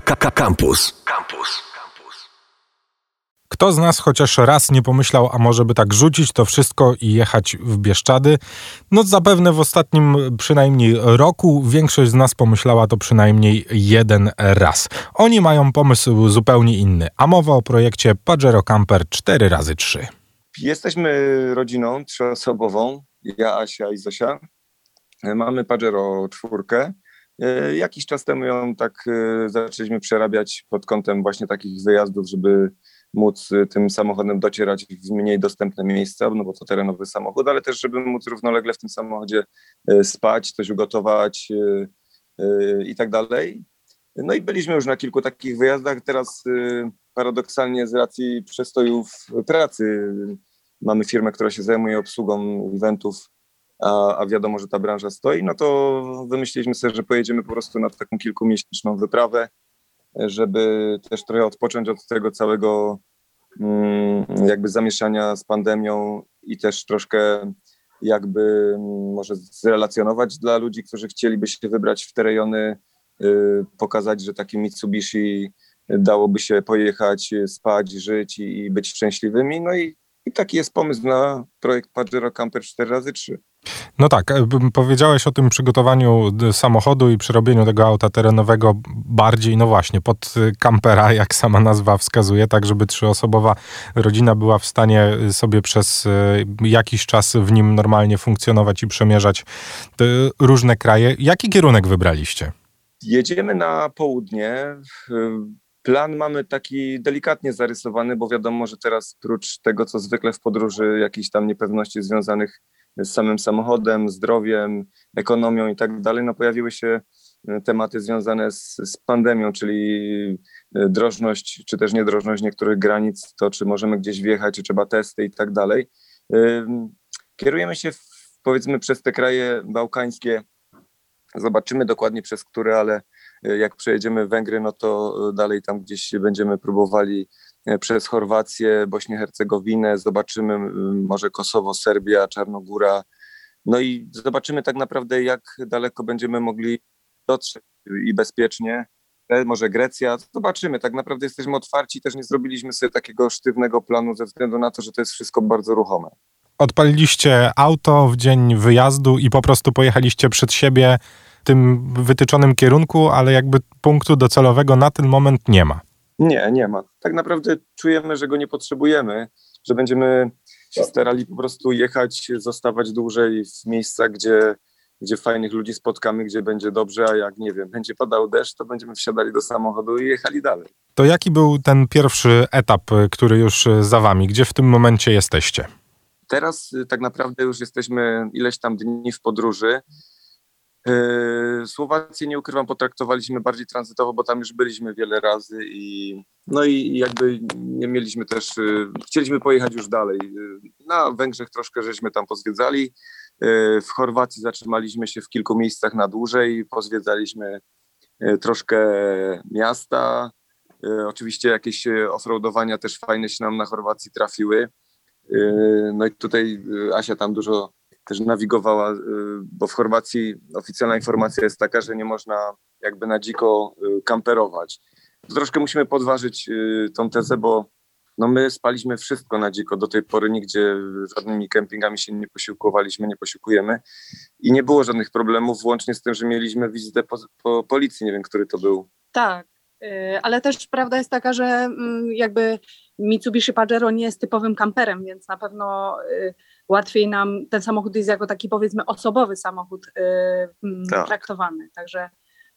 Campus. Campus. Kto z nas chociaż raz nie pomyślał, a może by tak rzucić to wszystko i jechać w Bieszczady? No zapewne w ostatnim przynajmniej roku większość z nas pomyślała to przynajmniej jeden raz. Oni mają pomysł zupełnie inny, a mowa o projekcie Pajero Camper 4x3. Jesteśmy rodziną trzyosobową, ja, Asia i Zosia. Mamy Pajero czwórkę. Jakiś czas temu ją tak e, zaczęliśmy przerabiać pod kątem właśnie takich wyjazdów, żeby móc y, tym samochodem docierać w mniej dostępne miejsca, no bo to terenowy samochód, ale też, żeby móc równolegle w tym samochodzie spać, coś ugotować i tak dalej. No i byliśmy już na kilku takich wyjazdach. Teraz paradoksalnie z racji przestojów pracy mamy firmę, która się zajmuje obsługą eventów, a, a wiadomo, że ta branża stoi, no to wymyśliliśmy sobie, że pojedziemy po prostu na taką kilkumiesięczną wyprawę żeby też trochę odpocząć od tego całego mm, jakby zamieszania z pandemią i też troszkę jakby mm, może zrelacjonować dla ludzi, którzy chcieliby się wybrać w te rejony, y, pokazać, że taki Mitsubishi dałoby się pojechać, spać, żyć i, być szczęśliwymi. No i, i taki jest pomysł na projekt Pajero Camper 4x3. No tak, e, powiedziałeś o tym przygotowaniu samochodu i przerobieniu tego auta terenowego bardziej, no właśnie, pod kampera, jak sama nazwa wskazuje, tak żeby trzyosobowa rodzina była w stanie e, sobie przez e, jakiś czas w nim normalnie funkcjonować i przemierzać różne kraje. Jaki kierunek wybraliście? Jedziemy na południe. Plan mamy taki delikatnie zarysowany, bo wiadomo, że teraz prócz tego, co zwykle w podróży, jakichś tam niepewności związanych samym samochodem, zdrowiem, ekonomią i tak dalej, no pojawiły się e, tematy związane z, z pandemią, czyli e, drożność, czy też niedrożność niektórych granic, to czy możemy gdzieś wjechać, czy trzeba testy i tak dalej. Kierujemy się w, powiedzmy przez te kraje bałkańskie, zobaczymy dokładnie przez które, ale e, jak przejedziemy Węgry, no to dalej tam gdzieś będziemy próbowali przez Chorwację, Bośnię, Hercegowinę, zobaczymy może Kosowo, Serbia, Czarnogóra. No i zobaczymy tak naprawdę, jak daleko będziemy mogli dotrzeć i bezpiecznie. E, może Grecja, zobaczymy. Tak naprawdę jesteśmy otwarci, też nie zrobiliśmy sobie takiego sztywnego planu ze względu na to, że to jest wszystko bardzo ruchome. Odpaliliście auto w dzień wyjazdu i po prostu pojechaliście przed siebie tym wytyczonym kierunku, ale jakby punktu docelowego na ten moment nie ma. Nie, nie ma. Tak naprawdę czujemy, że go nie potrzebujemy, że będziemy się starali po prostu jechać, zostawać dłużej w miejscach, gdzie, gdzie fajnych ludzi spotkamy, gdzie będzie dobrze, a jak nie wiem, będzie padał deszcz, to będziemy wsiadali do samochodu i jechali dalej. To jaki był ten pierwszy etap, który już za wami? Gdzie w tym momencie jesteście? Teraz y, tak naprawdę już jesteśmy ileś tam dni w podróży. Yy, Słowację nie ukrywam, potraktowaliśmy bardziej tranzytowo, bo tam już byliśmy wiele razy i no i jakby nie mieliśmy też, yy, chcieliśmy pojechać już dalej. Yy, na Węgrzech troszkę żeśmy tam pozwiedzali, w Chorwacji zatrzymaliśmy się w kilku miejscach na dłużej, pozwiedzaliśmy troszkę miasta, oczywiście jakieś offroadowania też fajne się nam na Chorwacji trafiły. No i tutaj Asia tam dużo też nawigowała, y, bo w Chorwacji oficjalna informacja jest taka, że nie można jakby na dziko y, kamperować. Troszkę musimy podważyć y, tą tezę, bo no my spaliśmy wszystko na dziko. Do tej pory nigdzie żadnymi kempingami się nie posiłkowaliśmy, nie posiłkujemy i nie było żadnych problemów, włącznie z tym, że mieliśmy wizytę po, po policji, nie wiem, który to był. Tak, ale też prawda jest taka, że mm, jakby Mitsubishi Pajero nie jest typowym kamperem, więc na pewno łatwiej nam ten samochód jest jako taki powiedzmy osobowy samochód yy, tak. traktowany. Także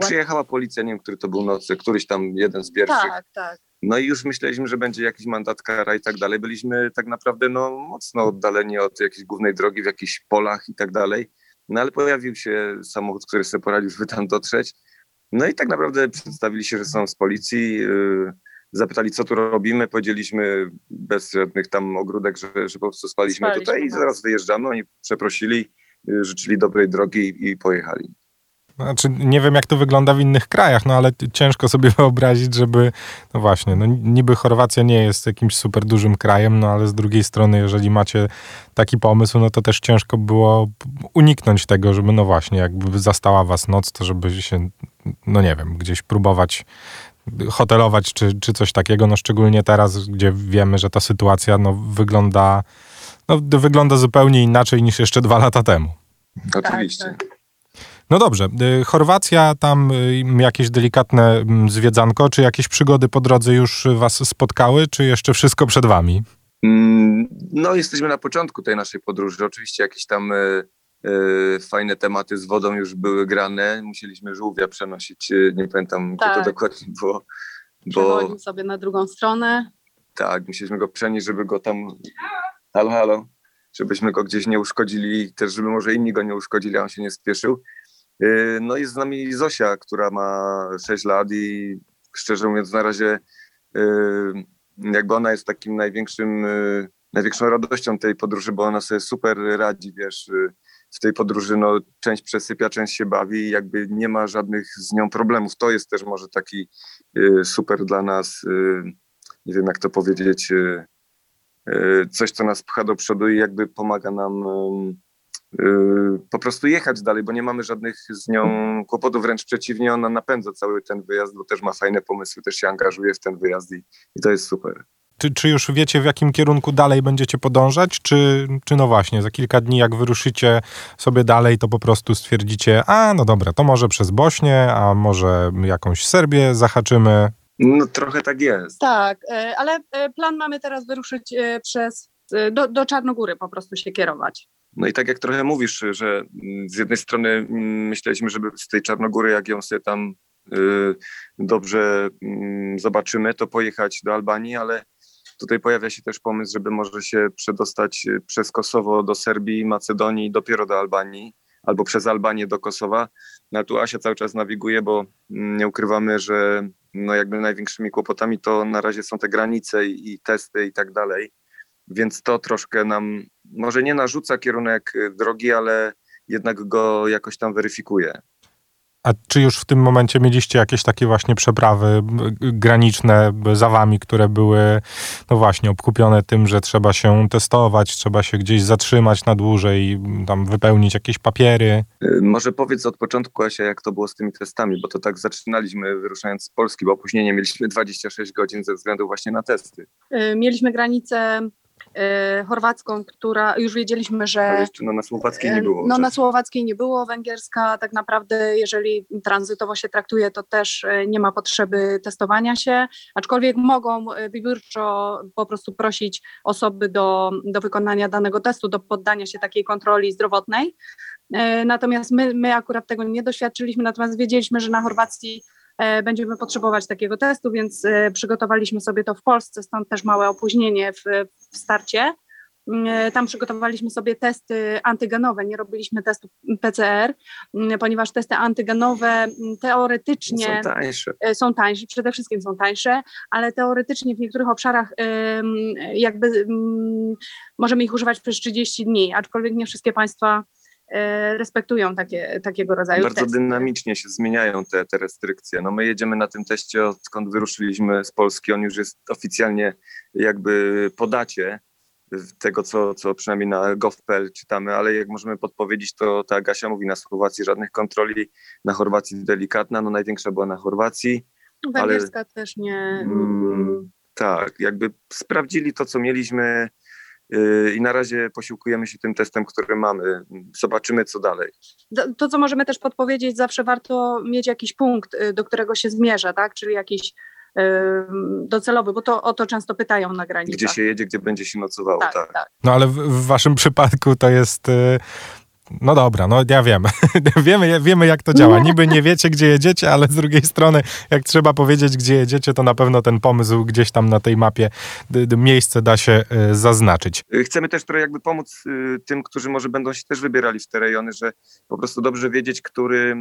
Przyjechała policja, nie wiem, który to był noc, któryś tam jeden z pierwszych. Tak, tak. No i już myśleliśmy, że będzie jakiś mandat kara i tak dalej. Byliśmy tak naprawdę no, mocno oddaleni od jakiejś głównej drogi w jakichś polach i tak dalej. No ale pojawił się samochód, który sobie poradził, żeby tam dotrzeć. No i tak naprawdę przedstawili się, że są z policji. Yy, zapytali, co tu robimy, powiedzieliśmy bez żadnych tam ogródek, że, że po prostu spaliśmy, spaliśmy tutaj i no. zaraz wyjeżdżamy. Oni przeprosili, życzyli dobrej drogi i, i pojechali. Znaczy, nie wiem, jak to wygląda w innych krajach, no ale ciężko sobie wyobrazić, żeby, no właśnie, no niby Chorwacja nie jest jakimś super dużym krajem, no ale z drugiej strony, jeżeli macie taki pomysł, no to też ciężko było uniknąć tego, żeby, no właśnie, jakby zastała was noc, to żeby się, no nie wiem, gdzieś próbować hotelować czy, czy coś takiego, no szczególnie teraz, gdzie wiemy, że ta sytuacja no, wygląda, no, wygląda zupełnie inaczej niż jeszcze dwa lata temu. Oczywiście. Tak, No dobrze, y, Chorwacja, tam y, jakieś delikatne mm, zwiedzanko, czy jakieś przygody po drodze już was spotkały, czy jeszcze wszystko przed wami? Mm, No, jesteśmy na początku tej naszej podróży. Oczywiście jakieś tam e, fajne tematy z wodą już były grane. Musieliśmy żółwia przenosić, e, nie pamiętam, gdzie to Tak. dokładnie było. Bo Przechodził sobie na drugą stronę. tak, musieliśmy go przenieść, żeby go tam. Halo, halo. Żebyśmy go gdzieś nie uszkodzili, też żeby może inni go nie uszkodzili, a on się nie spieszył. E, No jest z nami Zosia, która ma 6 lat i szczerze mówiąc na razie jakby ona jest takim największym, największą radością tej podróży, bo ona sobie super radzi, wiesz, w tej podróży no, część przesypia, część się bawi i jakby nie ma żadnych z nią problemów. To jest też może taki e, super dla nas, e, nie wiem jak to powiedzieć, e, coś, co nas pcha do przodu i jakby pomaga nam po prostu jechać dalej, bo nie mamy żadnych z nią kłopotów, wręcz przeciwnie, ona napędza cały ten wyjazd, bo też ma fajne pomysły, też się angażuje w ten wyjazd i, i to jest super. Czy, czy już wiecie, w jakim kierunku dalej będziecie podążać, czy, czy no właśnie, za kilka dni jak wyruszycie sobie dalej, to po prostu stwierdzicie, a no dobra, to może przez Bośnię, a może jakąś Serbię zahaczymy. No trochę tak jest. Tak, e, ale e, plan mamy teraz wyruszyć e, przez, do, do Czarnogóry po prostu się kierować. No i tak jak trochę mówisz, że mm, z jednej strony mm, myśleliśmy, żeby z tej Czarnogóry, jak ją sobie tam y, dobrze mm, zobaczymy, to pojechać do Albanii, ale tutaj pojawia się też pomysł, żeby może się przedostać y, przez Kosowo do Serbii, Macedonii, dopiero do Albanii, albo przez Albanię do Kosowa. No tu Asia cały czas nawiguje, bo mm, nie ukrywamy, że no jakby największymi kłopotami to na razie są te granice i, i testy i tak dalej. Więc to troszkę nam może nie narzuca kierunek y, drogi, ale jednak go jakoś tam weryfikuje. A czy już w tym momencie mieliście jakieś takie właśnie przeprawy graniczne za wami, które były, no właśnie, obkupione tym, że trzeba się testować, trzeba się gdzieś zatrzymać na dłużej, tam wypełnić jakieś papiery? Y, Może powiedz od początku, Asia, jak to było z tymi testami, bo to tak zaczynaliśmy wyruszając z Polski, bo opóźnienie mieliśmy 26 godzin ze względu właśnie na testy. E, Mieliśmy granicę chorwacką, która już wiedzieliśmy, Ale że jeszcze no, na słowackiej nie było. No na słowackiej nie było, węgierska tak naprawdę, jeżeli tranzytowo się traktuje, to też e, nie ma potrzeby testowania się, aczkolwiek mogą wybiórczo po prostu prosić osoby do, do wykonania danego testu, do poddania się takiej kontroli zdrowotnej. Natomiast my, my akurat tego nie doświadczyliśmy, natomiast wiedzieliśmy, że na Chorwacji będziemy potrzebować takiego testu, więc e, przygotowaliśmy sobie to w Polsce, stąd też małe opóźnienie w, w starcie. Mm, Tam przygotowaliśmy sobie testy antygenowe, nie robiliśmy testu PCR, mm, ponieważ testy antygenowe mm, teoretycznie Są tańsze. e, są tańsze, przede wszystkim są tańsze, ale teoretycznie w niektórych obszarach jakby możemy ich używać przez 30 dni, aczkolwiek nie wszystkie państwa e, respektują takie, takiego rodzaju Bardzo testy. dynamicznie się zmieniają te, te restrykcje. No my jedziemy na tym teście, odkąd wyruszyliśmy z Polski. On już jest oficjalnie jakby po dacie tego, co, co przynajmniej na gov.pl czytamy, ale jak możemy podpowiedzieć, to tak Gasia mówi, na Słowacji żadnych kontroli, na Chorwacji delikatna, no największa była na Chorwacji. ale- Węgierska też nie... Mm, Tak, jakby sprawdzili to, co mieliśmy i na razie posiłkujemy się tym testem, który mamy. Zobaczymy, co dalej. To, co możemy też podpowiedzieć, zawsze warto mieć jakiś punkt, y, do którego się zmierza, tak? czyli jakiś docelowy, bo to o to często pytają na granicach. Gdzie się jedzie, gdzie będzie się nocowało, tak, tak. tak. No ale w, w waszym przypadku to jest. No dobra, no ja wiem. wiemy, wiemy, jak to działa. Niby nie wiecie, gdzie jedziecie, ale z drugiej strony, jak trzeba powiedzieć, gdzie jedziecie, to na pewno ten pomysł gdzieś tam na tej mapie miejsce da się y, zaznaczyć. Y, Chcemy też trochę jakby pomóc y, tym, którzy może będą się też wybierali w te rejony, że po prostu dobrze wiedzieć, który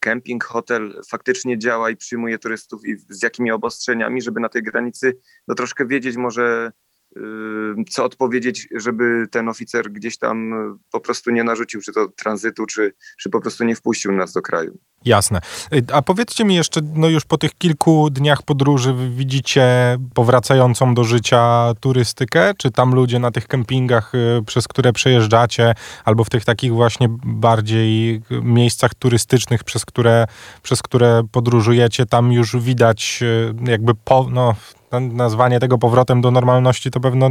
kemping, hotel faktycznie działa i przyjmuje turystów i z jakimi obostrzeniami, żeby na tej granicy no troszkę wiedzieć może co odpowiedzieć, żeby ten oficer gdzieś tam po prostu nie narzucił, czy to tranzytu, czy, czy po prostu nie wpuścił nas do kraju. Jasne. A powiedzcie mi jeszcze, no już po tych kilku dniach podróży widzicie powracającą do życia turystykę? Czy tam ludzie na tych kempingach, y, przez które przejeżdżacie, albo w tych takich właśnie bardziej miejscach turystycznych, przez które, przez które podróżujecie, tam już widać y, jakby po, no, nazwanie tego powrotem do normalności to pewno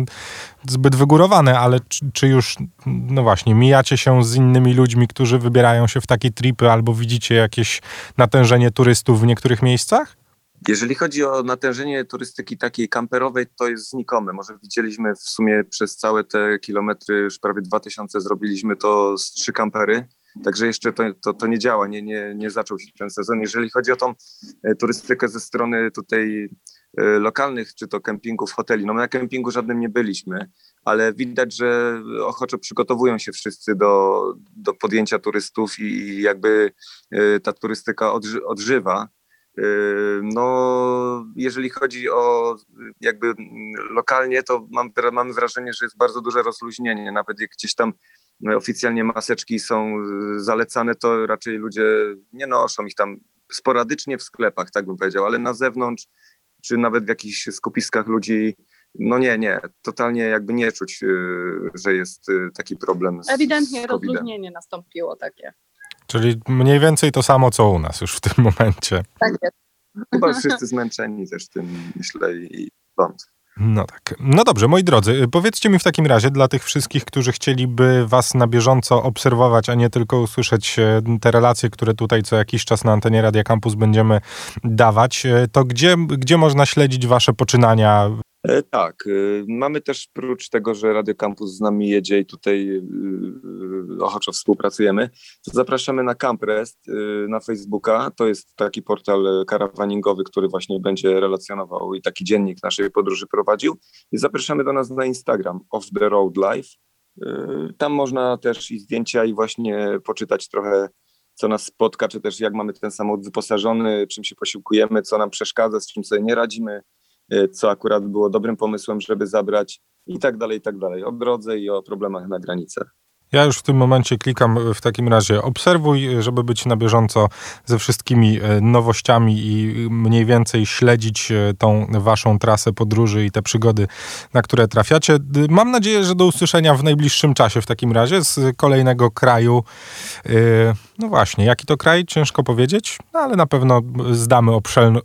zbyt wygórowane, ale czy, czy, już, no właśnie, mijacie się z innymi ludźmi, którzy wybierają się w takie tripy, albo widzicie jakieś natężenie turystów w niektórych miejscach? Jeżeli chodzi o natężenie turystyki takiej kamperowej, to jest znikome. Może widzieliśmy w sumie przez całe te kilometry, już prawie 2000 zrobiliśmy to z trzy kampery. Także jeszcze to, to, to nie działa, nie, nie, nie zaczął się ten sezon. Jeżeli chodzi o tą e, turystykę ze strony tutaj lokalnych, czy to kempingów, hoteli, no na kempingu żadnym nie byliśmy, ale widać, że ochoczo przygotowują się wszyscy do, do podjęcia turystów i jakby e, ta turystyka odży, odżywa. No, jeżeli chodzi o jakby lokalnie, to mam, mamy wrażenie, że jest bardzo duże rozluźnienie. Nawet jak gdzieś tam oficjalnie maseczki są zalecane, to raczej ludzie nie noszą ich tam sporadycznie w sklepach, tak bym powiedział, ale na zewnątrz, czy nawet w jakichś skupiskach ludzi, no nie, nie, totalnie jakby nie czuć, y, że jest y, taki problem. Z, Ewidentnie z rozluźnienie nastąpiło takie. Czyli mniej więcej to samo, co u nas już w tym momencie. Tak jest. Chyba wszyscy zmęczeni też tym, myślę, i stąd. No tak. No dobrze, moi drodzy, powiedzcie mi w takim razie dla tych wszystkich, którzy chcieliby was na bieżąco obserwować, a nie tylko usłyszeć e, te relacje, które tutaj co jakiś czas na antenie Radia Campus będziemy dawać, e, to gdzie, gdzie można śledzić wasze poczynania tak, e, mamy też prócz tego, że Radio Campus z nami jedzie i tutaj e, ochoczo współpracujemy, to zapraszamy na Camprest na Facebooka. To jest taki portal karawaningowy, który właśnie będzie relacjonował i taki dziennik naszej podróży prowadził. I zapraszamy do nas na Instagram, Off the Road Life. Tam można też i zdjęcia i właśnie poczytać trochę co nas spotka, czy też jak mamy ten samochód wyposażony, czym się posiłkujemy, co nam przeszkadza, z czym sobie nie radzimy, Y, co akurat było dobrym pomysłem, żeby zabrać i tak dalej, i tak dalej, o drodze i o problemach na granicach. Ja już w tym momencie klikam w takim razie obserwuj, żeby być na bieżąco ze wszystkimi e, nowościami i mniej więcej śledzić e, tą waszą trasę podróży i te przygody, na które trafiacie. Mam nadzieję, że do usłyszenia w najbliższym czasie w takim razie z kolejnego kraju. E, no właśnie, jaki to kraj? Ciężko powiedzieć, no ale na pewno zdamy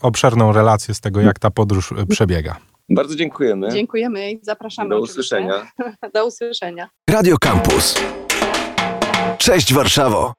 obszerną relację z tego, jak ta podróż przebiega. Bardzo dziękujemy. Dziękujemy i zapraszamy. Do usłyszenia. Do usłyszenia. Radio Campus. Cześć Warszawo.